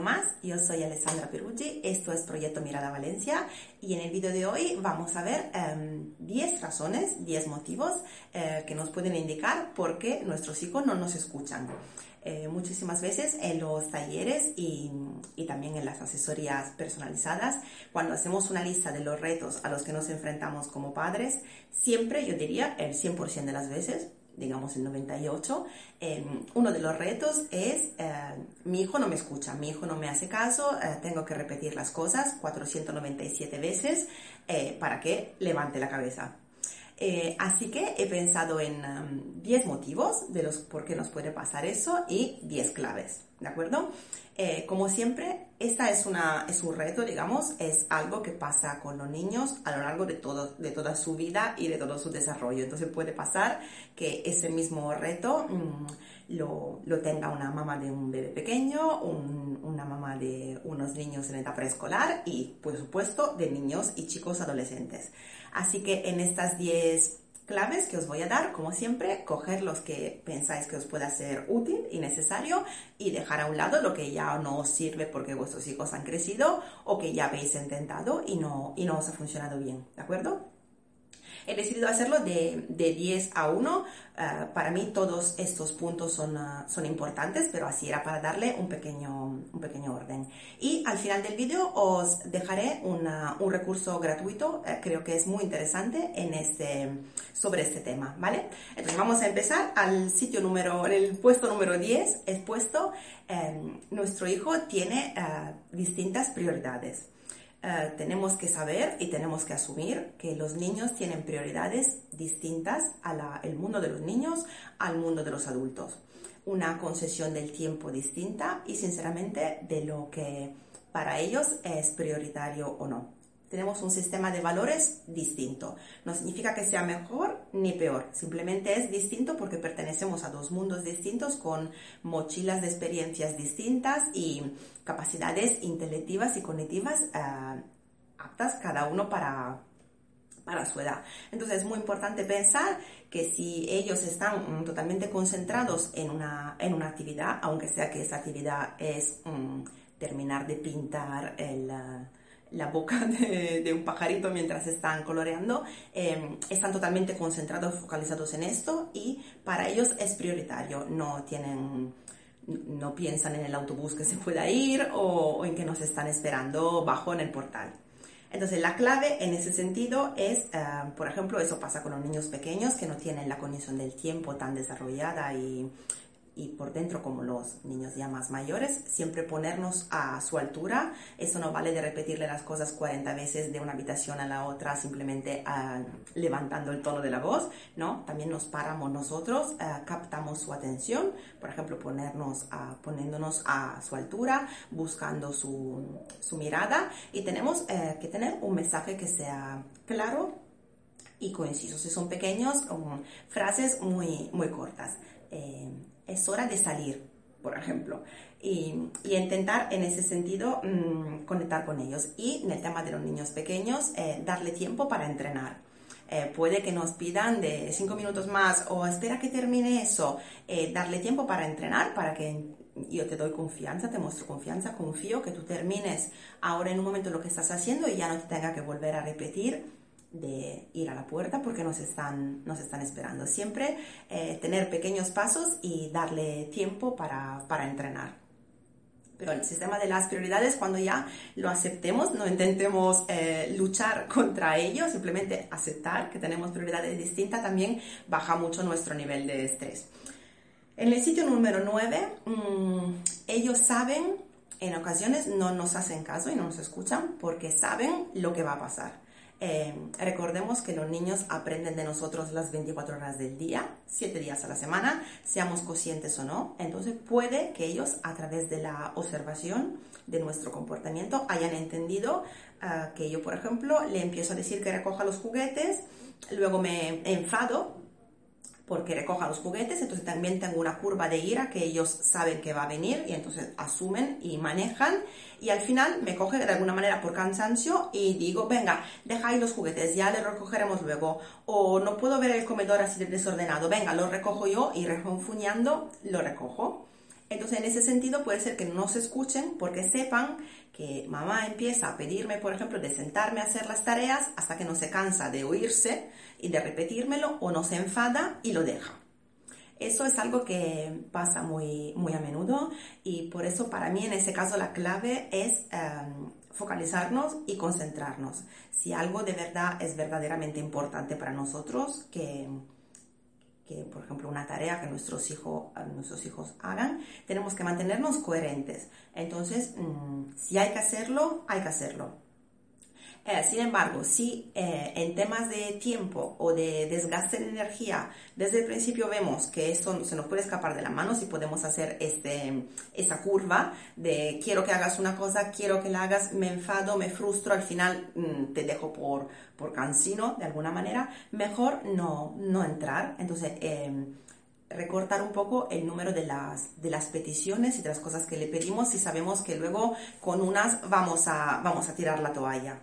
más. Yo soy Alessandra Peruggi, esto es Proyecto Mirada Valencia y en el vídeo de hoy vamos a ver 10 em, razones, 10 motivos eh, que nos pueden indicar por qué nuestros hijos no nos escuchan. Eh, muchísimas veces en los talleres y, también en las asesorías personalizadas, cuando hacemos una lista de los retos a los que nos enfrentamos como padres, siempre yo diría el 100% de las veces digamos el 98, em, uno de los retos es, eh, mi hijo no me escucha, mi hijo no me hace caso, eh, tengo que repetir las cosas 497 veces eh, para que levante la cabeza. así que he pensado en 10 em, motivos de los por qué nos puede pasar eso y 10 claves, ¿de acuerdo? Eh, como siempre, esta es, una, es un reto, digamos, es algo que pasa con los niños a lo largo de, todo, de toda su vida y de todo su desarrollo. Entonces puede pasar que ese mismo reto mm, lo, lo, tenga una mamá de un bebé pequeño, una mamá de unos niños en etapa preescolar y, por supuesto, de niños y chicos adolescentes. Así que en estas 10 claves que os voy a dar, como siempre, coger los que pensáis que os pueda ser útil y necesario y dejar a un lado lo que ya no os sirve porque vuestros hijos han crecido o que ya habéis intentado y no, y no os ha funcionado bien, ¿de acuerdo? He decidido hacerlo de, de 10 a 1. Eh, para mí todos estos puntos son, uh, son importantes, pero así era para darle un pequeño, un pequeño orden. Y al final del vídeo os dejaré una, un recurso gratuito, uh, creo que es muy interesante en este, sobre este tema, ¿vale? Entonces vamos a empezar al sitio número, en el puesto número 10, es puesto, eh, nuestro hijo tiene distintas prioridades. Eh, tenemos que saber y tenemos que asumir que los niños tienen prioridades distintas al mundo de los niños al mundo de los adultos. Una concesión del tiempo distinta y sinceramente de lo que para ellos es prioritario o no tenemos un sistema de valores distinto. No significa que sea mejor ni peor, simplemente es distinto porque pertenecemos a dos mundos distintos con mochilas de experiencias distintas y capacidades intelectivas y cognitivas eh, aptas cada uno para, para su edad. Entonces es muy importante pensar que si ellos están mm, totalmente concentrados en una, en una actividad, aunque sea que esa actividad es mm, terminar de pintar el... la boca de, un pajarito mientras están coloreando, em, están totalmente concentrados, focalizados en esto y para ellos es prioritario, no tienen no piensan en el autobús que se pueda ir o, en que nos están esperando bajo en el portal. Entonces, la clave en ese sentido es, eh, por ejemplo, eso pasa con los niños pequeños que no tienen la condición del tiempo tan desarrollada y y por dentro como los niños ya más mayores, siempre ponernos a su altura. Eso no vale de repetirle las cosas 40 veces de una habitación a la otra simplemente ah, levantando el tono de la voz, ¿no? También nos paramos nosotros, ah, captamos su atención, por ejemplo, ponernos poniéndonos a su altura, buscando su, su mirada y tenemos eh, que tener un mensaje que sea claro y conciso. Si son pequeños, um, frases muy, muy cortas. Eh, es hora de salir, por ejemplo, y, intentar en ese sentido mm, conectar con ellos. Y en el tema de los niños pequeños, eh, darle tiempo para entrenar. Eh, puede que nos pidan de cinco minutos más o espera que termine eso, eh, darle tiempo para entrenar, para que yo te doy confianza, te muestro confianza, confío que tú termines ahora en un momento lo que estás haciendo y ya no te tenga que volver a repetir de ir a la puerta porque nos están, nos están esperando. Siempre eh, tener pequeños pasos y darle tiempo para, para entrenar. Pero el sistema de las prioridades, cuando ya lo aceptemos, no intentemos eh, luchar contra ello, simplemente aceptar que tenemos prioridades distintas, también baja mucho nuestro nivel de estrés. En el sitio número 9, mm, ellos saben, en ocasiones no nos hacen caso y no nos escuchan porque saben lo que va a pasar. Eh, recordemos que los niños aprenden de nosotros las 24 horas del día, 7 días a la semana, seamos conscientes o no. Entonces puede que ellos a través de la observación de nuestro comportamiento hayan entendido ah, que yo, por ejemplo, le empiezo a decir que recoja los juguetes, luego me enfado porque recoja los juguetes, entonces también tengo una curva de ira que ellos saben que va a venir y entonces asumen y manejan y al final me coge de alguna manera por cansancio y digo, venga, ahí los juguetes, ya les recogeremos luego o no puedo ver el comedor así desordenado, venga, lo recojo yo y refunfuñando lo recojo. Entonces, en ese sentido, puede ser que no se escuchen porque sepan que mamá empieza a pedirme, por ejemplo, de sentarme a hacer las tareas hasta que no se cansa de oírse y de repetírmelo o no se enfada y lo deja. Eso es algo que pasa muy, muy a menudo y por eso para mí en ese caso la clave es em, focalizarnos y concentrarnos. Si algo de verdad es verdaderamente importante para nosotros, que, que por ejemplo una tarea que nuestros, hijos nuestros hijos hagan, tenemos que mantenernos coherentes. Entonces, mm, si hay que hacerlo, hay que hacerlo. Eh, sin embargo, si eh, en temas de tiempo o de desgaste de energía, desde el principio vemos que eso se nos puede escapar de la mano, si podemos hacer este, esa curva de quiero que hagas una cosa, quiero que la hagas, me enfado, me frustro, al final mm, te dejo por, por cansino de alguna manera, mejor no, no entrar. Entonces, em, recortar un poco el número de las, de las peticiones y de las cosas que le pedimos si sabemos que luego con unas vamos a, vamos a tirar la toalla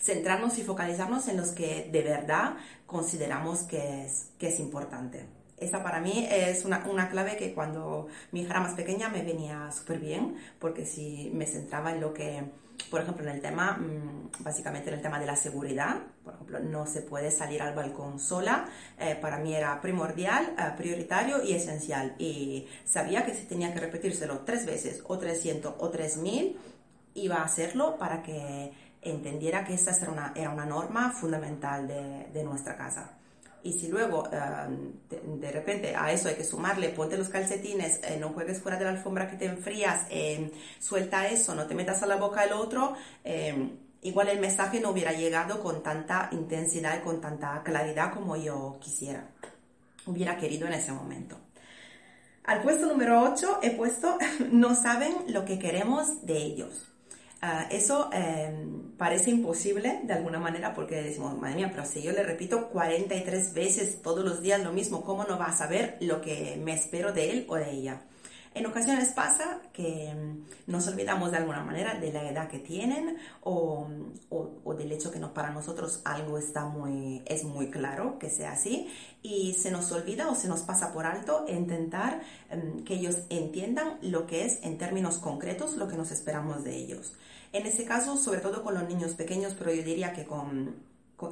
centrarnos y focalizarnos en los que de verdad consideramos que es, que es importante. Esa para mí es una, una, clave que cuando mi hija era más pequeña me venía súper bien, porque si me centraba en lo que, por ejemplo, en el tema, mm, básicamente en el tema de la seguridad, por ejemplo, no se puede salir al balcón sola, eh, para mí era primordial, eh, prioritario y esencial. Y sabía que si tenía que repetírselo tres veces, o 300 o 3000, iba a hacerlo para que entendiera que esa era una, era una norma fundamental de, de nuestra casa. Y si luego em, de, repente a eso hay que sumarle, ponte los calcetines, eh, no juegues fuera de la alfombra que te enfrías, em, suelta eso, no te metas a la boca el otro, em, igual el mensaje no hubiera llegado con tanta intensidad y con tanta claridad como yo quisiera, hubiera querido en ese momento. Al puesto número 8 he puesto, no saben lo que queremos de ellos. Ah, eso em, parece imposible de alguna manera porque decimos, madre mía, pero si yo le repito 43 veces todos los días lo mismo, ¿cómo no va a saber lo que me espero de él o de ella? En ocasiones pasa que em, nos olvidamos de alguna manera de la edad que tienen o, o, del hecho que no, para nosotros algo está muy, es muy claro que sea así y se nos olvida o se nos pasa por alto intentar em, que ellos entiendan lo que es en términos concretos lo que nos esperamos de ellos. En ese caso, sobre todo con los niños pequeños, pero yo diría que con,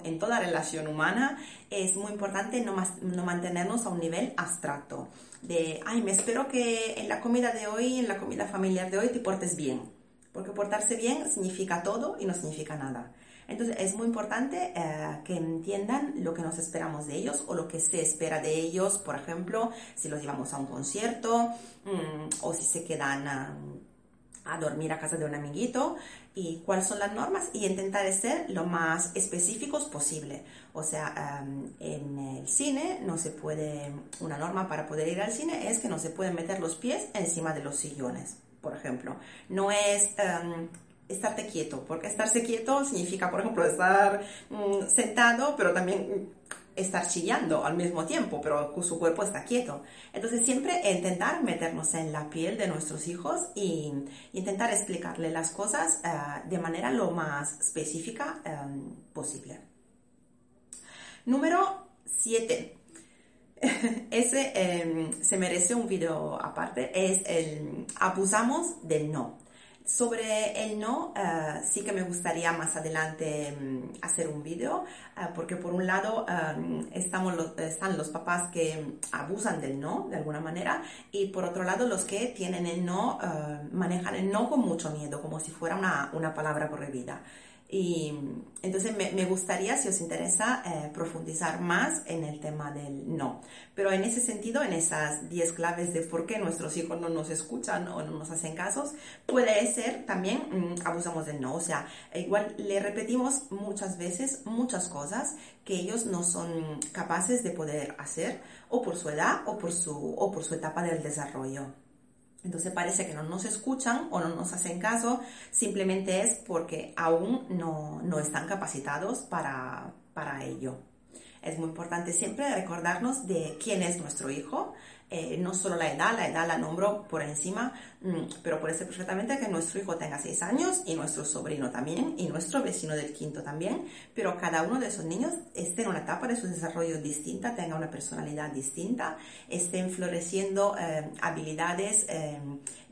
en toda relación humana es muy importante no, no, mantenernos a un nivel abstracto. De, ay, me espero que en la comida de hoy, en la comida familiar de hoy, te portes bien. Porque portarse bien significa todo y no significa nada. Entonces es muy importante eh, que entiendan lo que nos esperamos de ellos o lo que se espera de ellos, por ejemplo, si los llevamos a un concierto mm, o si se quedan... a a dormir a casa de un amiguito y cuáles son las normas y intentar ser lo más específicos posible. O sea, en el cine no se puede, una norma para poder ir al cine es que no se pueden meter los pies encima de los sillones, por ejemplo. No es estarte quieto, porque estarse quieto significa, por ejemplo, estar mm, sentado, pero también estar chillando al mismo tiempo, pero su cuerpo está quieto. Entonces siempre intentar meternos en la piel de nuestros hijos e intentar explicarle las cosas eh, de manera lo más específica em, posible. Número 7. Ese em, se merece un video aparte, es el abusamos del no. Sobre el no, eh, sí que me gustaría más adelante mm, hacer un vídeo, eh, porque por un lado eh, estamos están los papás que abusan del no, de alguna manera, y por otro lado los que tienen el no, manejan el no con mucho miedo, como si fuera una, una palabra prohibida. Y entonces me, gustaría, si os interesa, eh, profundizar más en el tema del no. Pero en ese sentido, en esas 10 claves de por qué nuestros hijos no nos escuchan o no nos hacen casos, puede ser también mm, abusamos del no. O sea, igual le repetimos muchas veces muchas cosas que ellos no son capaces de poder hacer o por su edad o por su, o por su etapa del desarrollo. Entonces parece que no nos escuchan o no nos hacen caso, simplemente es porque aún no, no están capacitados para, para ello. Es muy importante siempre recordarnos de quién es nuestro hijo, eh, no solo la edad, la edad la nombro por encima, mm, pero puede ser perfectamente que nuestro hijo tenga seis años y nuestro sobrino también y nuestro vecino del quinto también, pero cada uno de esos niños esté en una etapa de su desarrollo distinta, tenga una personalidad distinta, estén floreciendo eh, habilidades eh,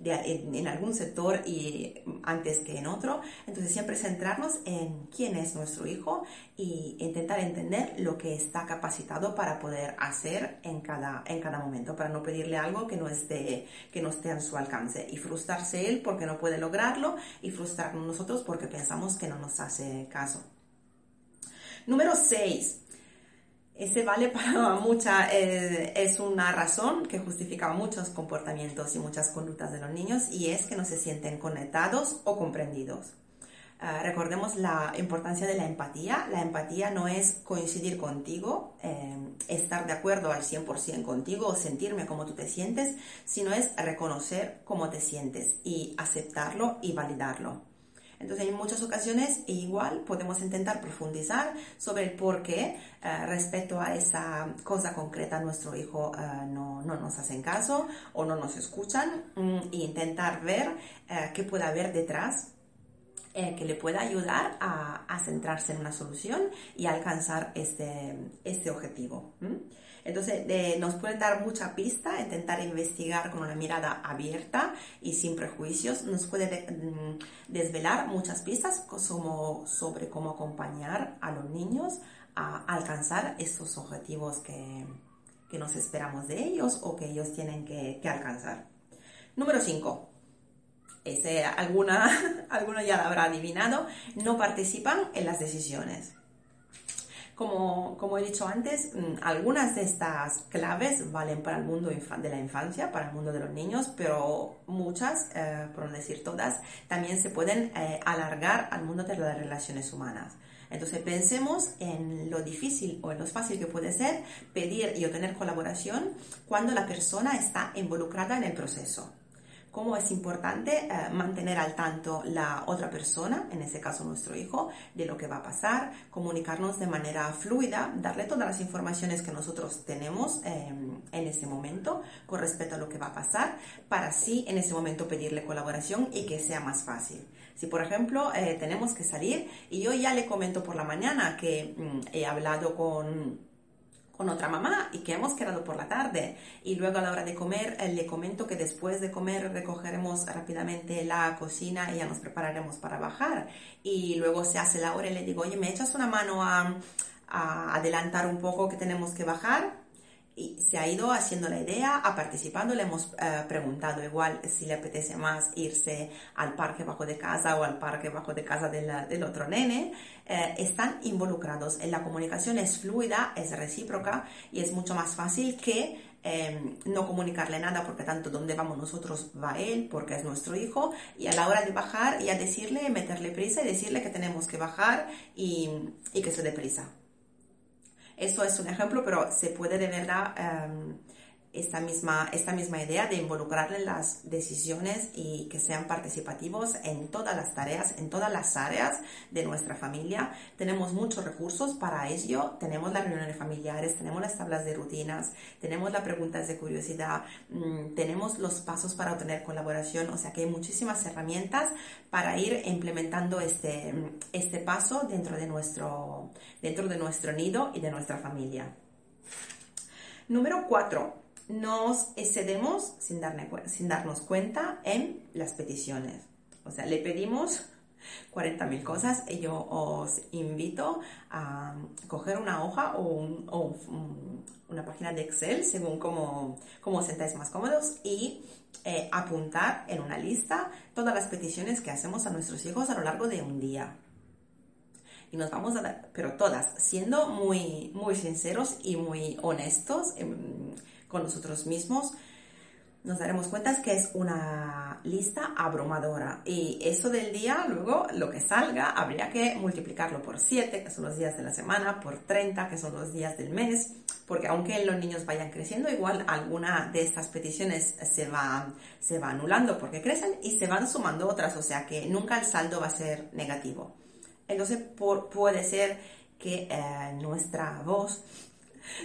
en, algún sector y antes que en otro. Entonces siempre centrarnos en quién es nuestro hijo y intentar entender lo que está capacitado para poder hacer en cada, en cada momento, para no pedirle algo que no esté, que no esté a su alcance y frustrarse él porque no puede lograrlo y frustrarnos nosotros porque pensamos que no nos hace caso. Número 6. Ese vale para mucha, eh, es una razón que justifica muchos comportamientos y muchas conductas de los niños y es que no se sienten conectados o comprendidos. Ah, recordemos la importancia de la empatía. La empatía no es coincidir contigo, eh, estar de acuerdo al 100% contigo o sentirme como tú te sientes, sino es reconocer cómo te sientes y aceptarlo y validarlo. Entonces, en muchas ocasiones, igual podemos intentar profundizar sobre el por qué eh, respecto a esa cosa concreta nuestro hijo eh, no, no, nos hacen caso o no nos escuchan mm, e intentar ver qué puede haber detrás eh, que le pueda ayudar a, centrarse en una solución y alcanzar este, este objetivo. Entonces, nos puede dar mucha pista, intentar investigar con una mirada abierta y sin prejuicios, nos puede mm, desvelar muchas pistas como, sobre cómo acompañar a los niños a alcanzar estos objetivos que, que nos esperamos de ellos o que ellos tienen que, que alcanzar. Número 5 ese, alguna, alguna ya lo habrá adivinado, no participan en las decisiones. Como, como, he dicho antes, mm, algunas de estas claves valen para el mundo de la infancia, para el mundo de los niños, pero muchas, eh, por no decir todas, también se pueden eh, alargar al mundo de las relaciones humanas. Entonces pensemos en lo difícil o en lo fácil que puede ser pedir y obtener colaboración cuando la persona está involucrada en el proceso cómo es importante eh, mantener al tanto la otra persona, en ese caso nuestro hijo, de lo que va a pasar, comunicarnos de manera fluida, darle todas las informaciones que nosotros tenemos em, en ese momento con respecto a lo que va a pasar, para así en ese momento pedirle colaboración y que sea más fácil. Si, por ejemplo, eh, tenemos que salir y yo ya le comento por la mañana que mm, he hablado con con otra mamá y que hemos quedado por la tarde. Y luego a la hora de comer eh, le comento que después de comer recogeremos rápidamente la cocina y ya nos prepararemos para bajar. Y luego se hace la hora y le digo, oye, ¿me echas una mano a, a adelantar un poco que tenemos que bajar? Y se ha ido haciendo la idea, ha participado, le hemos eh, preguntado igual si le apetece más irse al parque bajo de casa o al parque bajo de casa del, otro nene. Eh, están involucrados. La comunicación es fluida, es recíproca y es mucho más fácil que em, no comunicarle nada porque tanto donde vamos nosotros va él porque es nuestro hijo y a la hora de bajar ya decirle, meterle prisa y decirle que tenemos que bajar y, y que se dé prisa. Eso es un ejemplo, pero se puede de verdad em, esta misma, esta misma idea de involucrarle en las decisiones y que sean participativos en todas las tareas, en todas las áreas de nuestra familia. Tenemos muchos recursos para ello. Tenemos las reuniones familiares, tenemos las tablas de rutinas, tenemos las preguntas de curiosidad, mm, tenemos los pasos para obtener colaboración. O sea que hay muchísimas herramientas para ir implementando este, este paso dentro de, nuestro, dentro de nuestro nido y de nuestra familia. Número 4 nos excedemos sin, darnos cuenta en las peticiones. O sea, le pedimos 40.000 cosas y yo os invito a coger una hoja o, una página de Excel, según como os sentáis más cómodos, y eh, apuntar en una lista todas las peticiones que hacemos a nuestros hijos a lo largo de un día. Y nos vamos a dar, pero todas, siendo muy, muy sinceros y muy honestos. Con nosotros mismos, nos daremos cuenta que es una lista abrumadora. Y eso del día, luego lo que salga, habría que multiplicarlo por 7, que son los días de la semana, por 30, que son los días del mes, porque aunque los niños vayan creciendo, igual alguna de estas peticiones se va, se va anulando porque crecen y se van sumando otras, o sea que nunca el saldo va a ser negativo. Entonces puede ser que eh, nuestra voz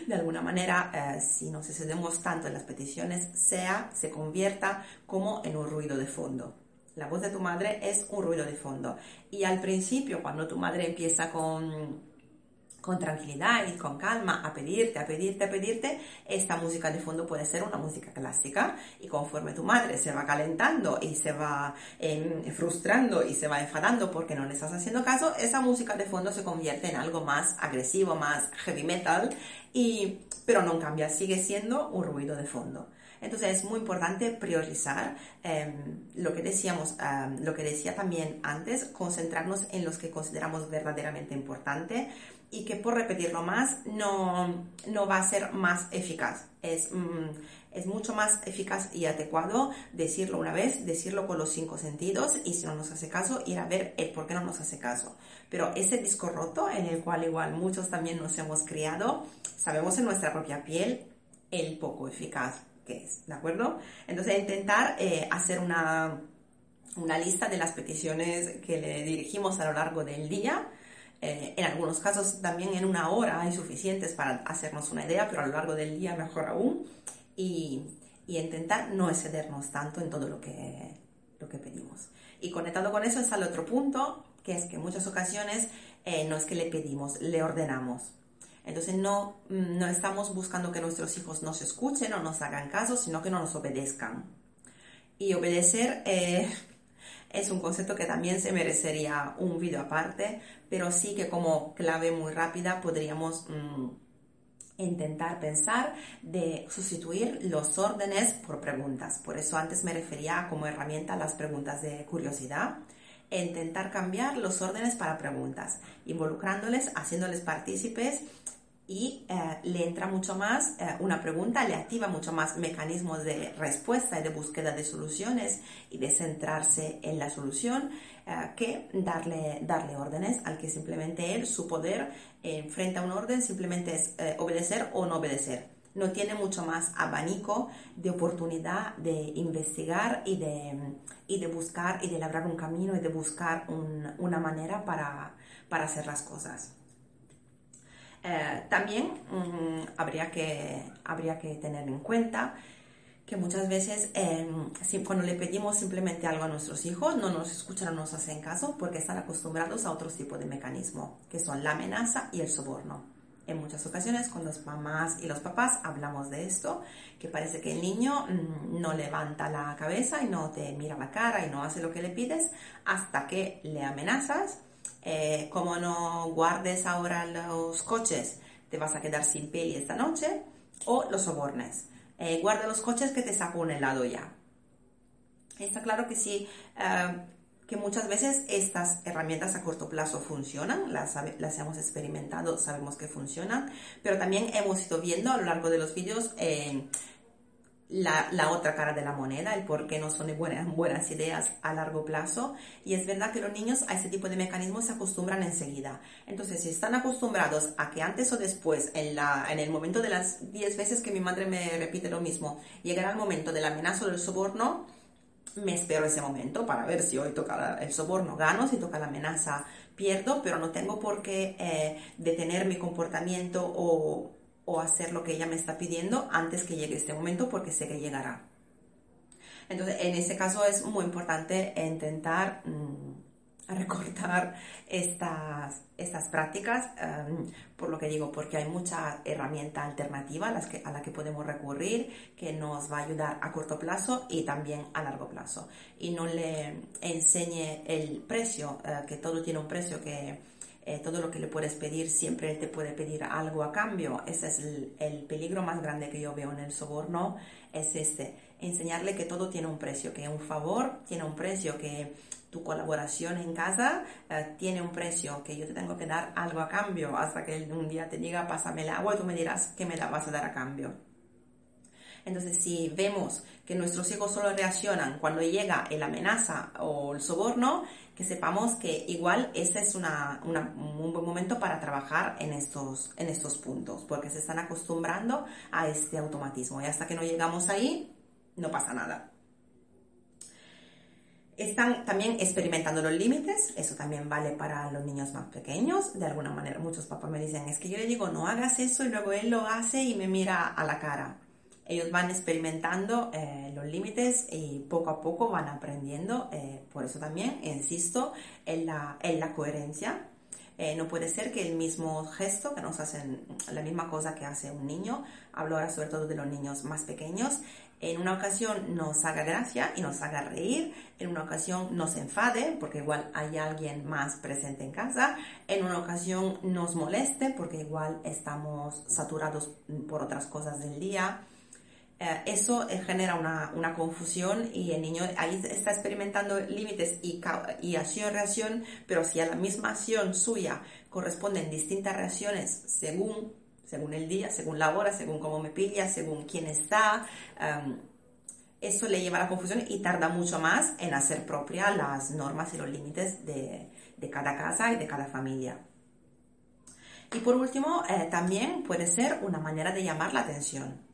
de alguna manera, eh, si nos excedemos tanto en las peticiones, sea, se convierta como en un ruido de fondo. La voz de tu madre es un ruido de fondo. Y al principio, cuando tu madre empieza con con tranquilidad y con calma a pedirte, a pedirte, a pedirte, esta música de fondo puede ser una música clásica y conforme tu madre se va calentando y se va em, frustrando y se va enfadando porque no le estás haciendo caso, esa música de fondo se convierte en algo más agresivo, más heavy metal, y, pero no cambia, sigue siendo un ruido de fondo. Entonces es muy importante priorizar em, lo que decíamos, lo que decía también antes, concentrarnos en los que consideramos verdaderamente importante y que por repetirlo más no, no va a ser más eficaz. Es, mm, es mucho más eficaz y adecuado decirlo una vez, decirlo con los cinco sentidos y si no nos hace caso, ir a ver el por qué no nos hace caso. Pero ese disco roto en el cual igual muchos también nos hemos criado, sabemos en nuestra propia piel el poco eficaz que es, ¿de acuerdo? Entonces intentar eh, hacer una, una lista de las peticiones que le dirigimos a lo largo del día eh, en algunos casos también en una hora hay suficientes para hacernos una idea, pero a lo largo del día mejor aún. Y, y intentar no excedernos tanto en todo lo que, lo que pedimos. Y conectado con eso está el otro punto, que es que en muchas ocasiones eh, no es que le pedimos, le ordenamos. Entonces no, no estamos buscando que nuestros hijos nos escuchen o nos hagan caso, sino que no nos obedezcan. Y obedecer eh, es un concepto que también se merecería un vídeo aparte, pero sí que como clave muy rápida podríamos mm, intentar pensar de sustituir los órdenes por preguntas. Por eso antes me refería como herramienta a las preguntas de curiosidad intentar cambiar los órdenes para preguntas, involucrándoles, haciéndoles partícipes y eh, le entra mucho más eh, una pregunta, le activa mucho más mecanismos de respuesta y de búsqueda de soluciones y de centrarse en la solución eh, que darle, darle órdenes al que simplemente él, su poder frente a un orden simplemente es obedecer o no obedecer. No tiene mucho más abanico de oportunidad de investigar y de, y de buscar y de labrar un camino y de buscar una manera para, para hacer las cosas. Eh, también mm, habría, que, habría que tener en cuenta que muchas veces em, cuando le pedimos simplemente algo a nuestros hijos no nos escuchan, no nos hacen caso porque están acostumbrados a otro tipo de mecanismo, que son la amenaza y el soborno. En muchas ocasiones con las mamás y los papás hablamos de esto, que parece que el niño mm, no levanta la cabeza y no te mira la cara y no hace lo que le pides hasta que le amenazas eh, como no guardes ahora los coches, te vas a quedar sin peli esta noche, o los sobornes. Eh, guarda los coches que te saco un helado ya. Está claro que sí, eh, que muchas veces estas herramientas a corto plazo funcionan, las, las hemos experimentado, sabemos que funcionan, pero también hemos ido viendo a lo largo de los vídeos la, otra cara de la moneda, el por qué no son buenas, buenas ideas a largo plazo. Y es verdad que los niños a ese tipo de mecanismos se acostumbran enseguida. Entonces, si están acostumbrados a que antes o después, en, la, en el momento de las 10 veces que mi madre me repite lo mismo, llegará el momento del amenazo del soborno, me espero ese momento para ver si hoy toca el soborno, gano, si toca la amenaza, pierdo, pero no tengo por qué eh, detener mi comportamiento o o hacer lo que ella me está pidiendo antes que llegue este momento porque sé que llegará. Entonces, en ese caso es muy importante intentar mm, recortar estas, estas prácticas, em, por lo que digo, porque hay mucha herramienta alternativa a, las que, a la que podemos recurrir que nos va a ayudar a corto plazo y también a largo plazo. Y no le enseñe el precio, eh, que todo tiene un precio que eh, todo lo que le puedes pedir, siempre él te puede pedir algo a cambio. Ese es el, peligro más grande que yo veo en el soborno, es este, enseñarle que todo tiene un precio, que un favor tiene un precio, que tu colaboración en casa eh, tiene un precio, que yo te tengo que dar algo a cambio, hasta que un día te diga, pásame el agua y tú me dirás que me la vas a dar a cambio. Entonces, si vemos que nuestros hijos solo reaccionan cuando llega el amenaza o el soborno, que sepamos que igual este es un buen momento para trabajar en estos, en estos puntos, porque se están acostumbrando a este automatismo y hasta que no llegamos ahí, no pasa nada. están también experimentando los límites, eso también vale para los niños más pequeños, de alguna manera. Muchos papás me dicen, es que yo le digo, no hagas eso y luego él lo hace y me mira a la cara. Ellos van experimentando eh, los límites y poco a poco van aprendiendo. Eh, por eso también insisto en la, en la coherencia. Eh, no puede ser que el mismo gesto que nos hacen, la misma cosa que hace un niño, hablo ahora sobre todo de los niños más pequeños, en una ocasión nos haga gracia y nos haga reír, en una ocasión nos enfade porque igual hay alguien más presente en casa, en una ocasión nos moleste porque igual estamos saturados por otras cosas del día. Eh, eso eh, genera una, una, confusión y el niño ahí está experimentando límites y, acción-reacción, pero si a la misma acción suya corresponden distintas reacciones según según el día, según la hora, según cómo me pilla, según quién está. eso le lleva a la confusión y tarda mucho más en hacer propia las normas y los límites de, de cada casa y de cada familia. Y por último, eh, también puede ser una manera de llamar la atención.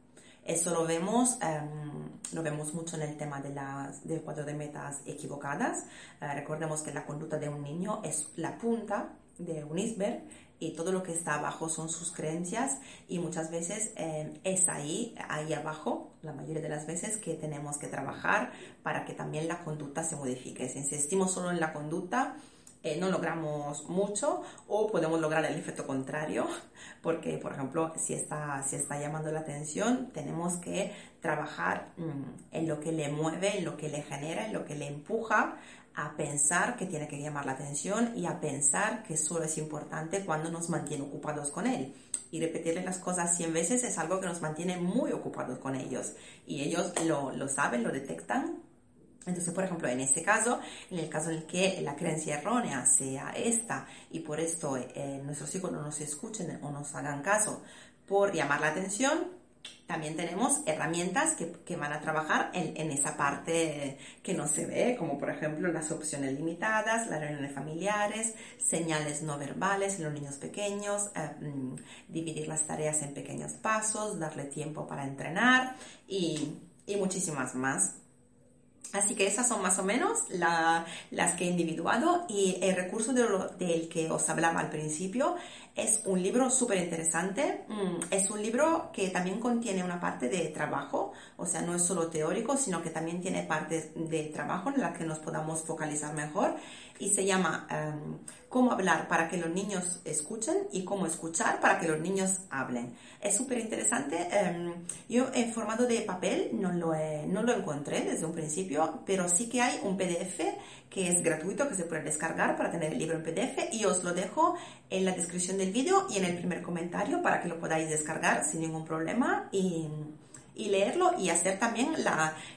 Eso lo vemos, em, lo vemos mucho en el tema de las, del cuadro de metas equivocadas. Eh, recordemos que la conducta de un niño es la punta de un iceberg y todo lo que está abajo son sus creencias y muchas veces eh, es ahí, ahí abajo, la mayoría de las veces que tenemos que trabajar para que también la conducta se modifique. Si insistimos solo en la conducta, eh, no logramos mucho o podemos lograr el efecto contrario, porque, por ejemplo, si está, si está llamando la atención, tenemos que trabajar mm, en lo que le mueve, en lo que le genera, en lo que le empuja a pensar que tiene que llamar la atención y a pensar que solo es importante cuando nos mantiene ocupados con él. Y repetirle las cosas 100 veces es algo que nos mantiene muy ocupados con ellos. Y ellos lo, lo saben, lo detectan. Entonces, por ejemplo, en ese caso, en el caso en el que la creencia errónea sea esta y por esto eh, nuestros hijos no nos escuchen o nos hagan caso por llamar la atención, también tenemos herramientas que, que van a trabajar en, en, esa parte que no se ve, como por ejemplo las opciones limitadas, las reuniones familiares, señales no verbales en los niños pequeños, eh, mm, dividir las tareas en pequeños pasos, darle tiempo para entrenar y, y muchísimas más. Así que esas son más o menos las que he individuado y el recurso del que os hablaba al principio es un libro súper interesante. Mm, es un libro que también contiene una parte de trabajo, o sea, no es solo teórico, sino que también tiene partes de trabajo en las que nos podamos focalizar mejor y se llama em, Cómo hablar para que los niños escuchen y cómo escuchar para que los niños hablen. Es súper interesante. Em, yo en formato de papel no lo, no lo encontré desde un principio, pero sí que hay un PDF que es gratuito, que se puede descargar para tener el libro en PDF y os lo dejo en la descripción del vídeo y en el primer comentario para que lo podáis descargar sin ningún problema y, y leerlo y hacer también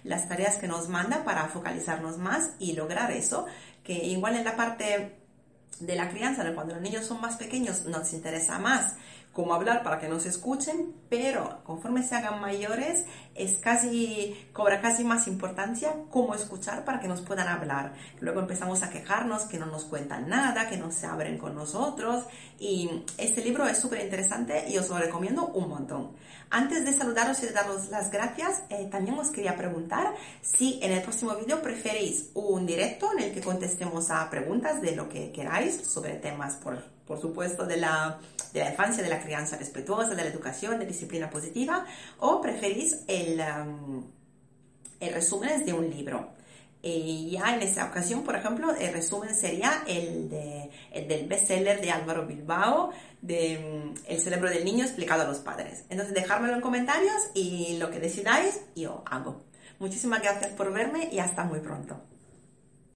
las tareas que nos manda para focalizarnos más y lograr eso, que igual en la parte de la crianza, cuando los niños son más pequeños, nos interesa más cómo hablar para que nos escuchen, pero conforme se hagan mayores, es casi, cobra casi más importancia cómo escuchar para que nos puedan hablar. Luego empezamos a quejarnos que no nos cuentan nada, que no se abren con nosotros, y este libro es súper interesante y os lo recomiendo un montón. Antes de saludaros y de daros las gracias, eh, también os quería preguntar si en el próximo vídeo preferís un directo en el que contestemos a preguntas de lo que queráis sobre temas, por, por supuesto, de la, de la infancia, de la crianza respetuosa, de la educación, de disciplina positiva, o preferís el, um, el resumen de un libro. Y ya en esa ocasión, por ejemplo, el resumen sería el, de, el del bestseller de Álvaro Bilbao, de mm, El cerebro del niño explicado a los padres. Entonces, dejármelo en comentarios y lo que decidáis, yo hago. Muchísimas gracias por verme y hasta muy pronto.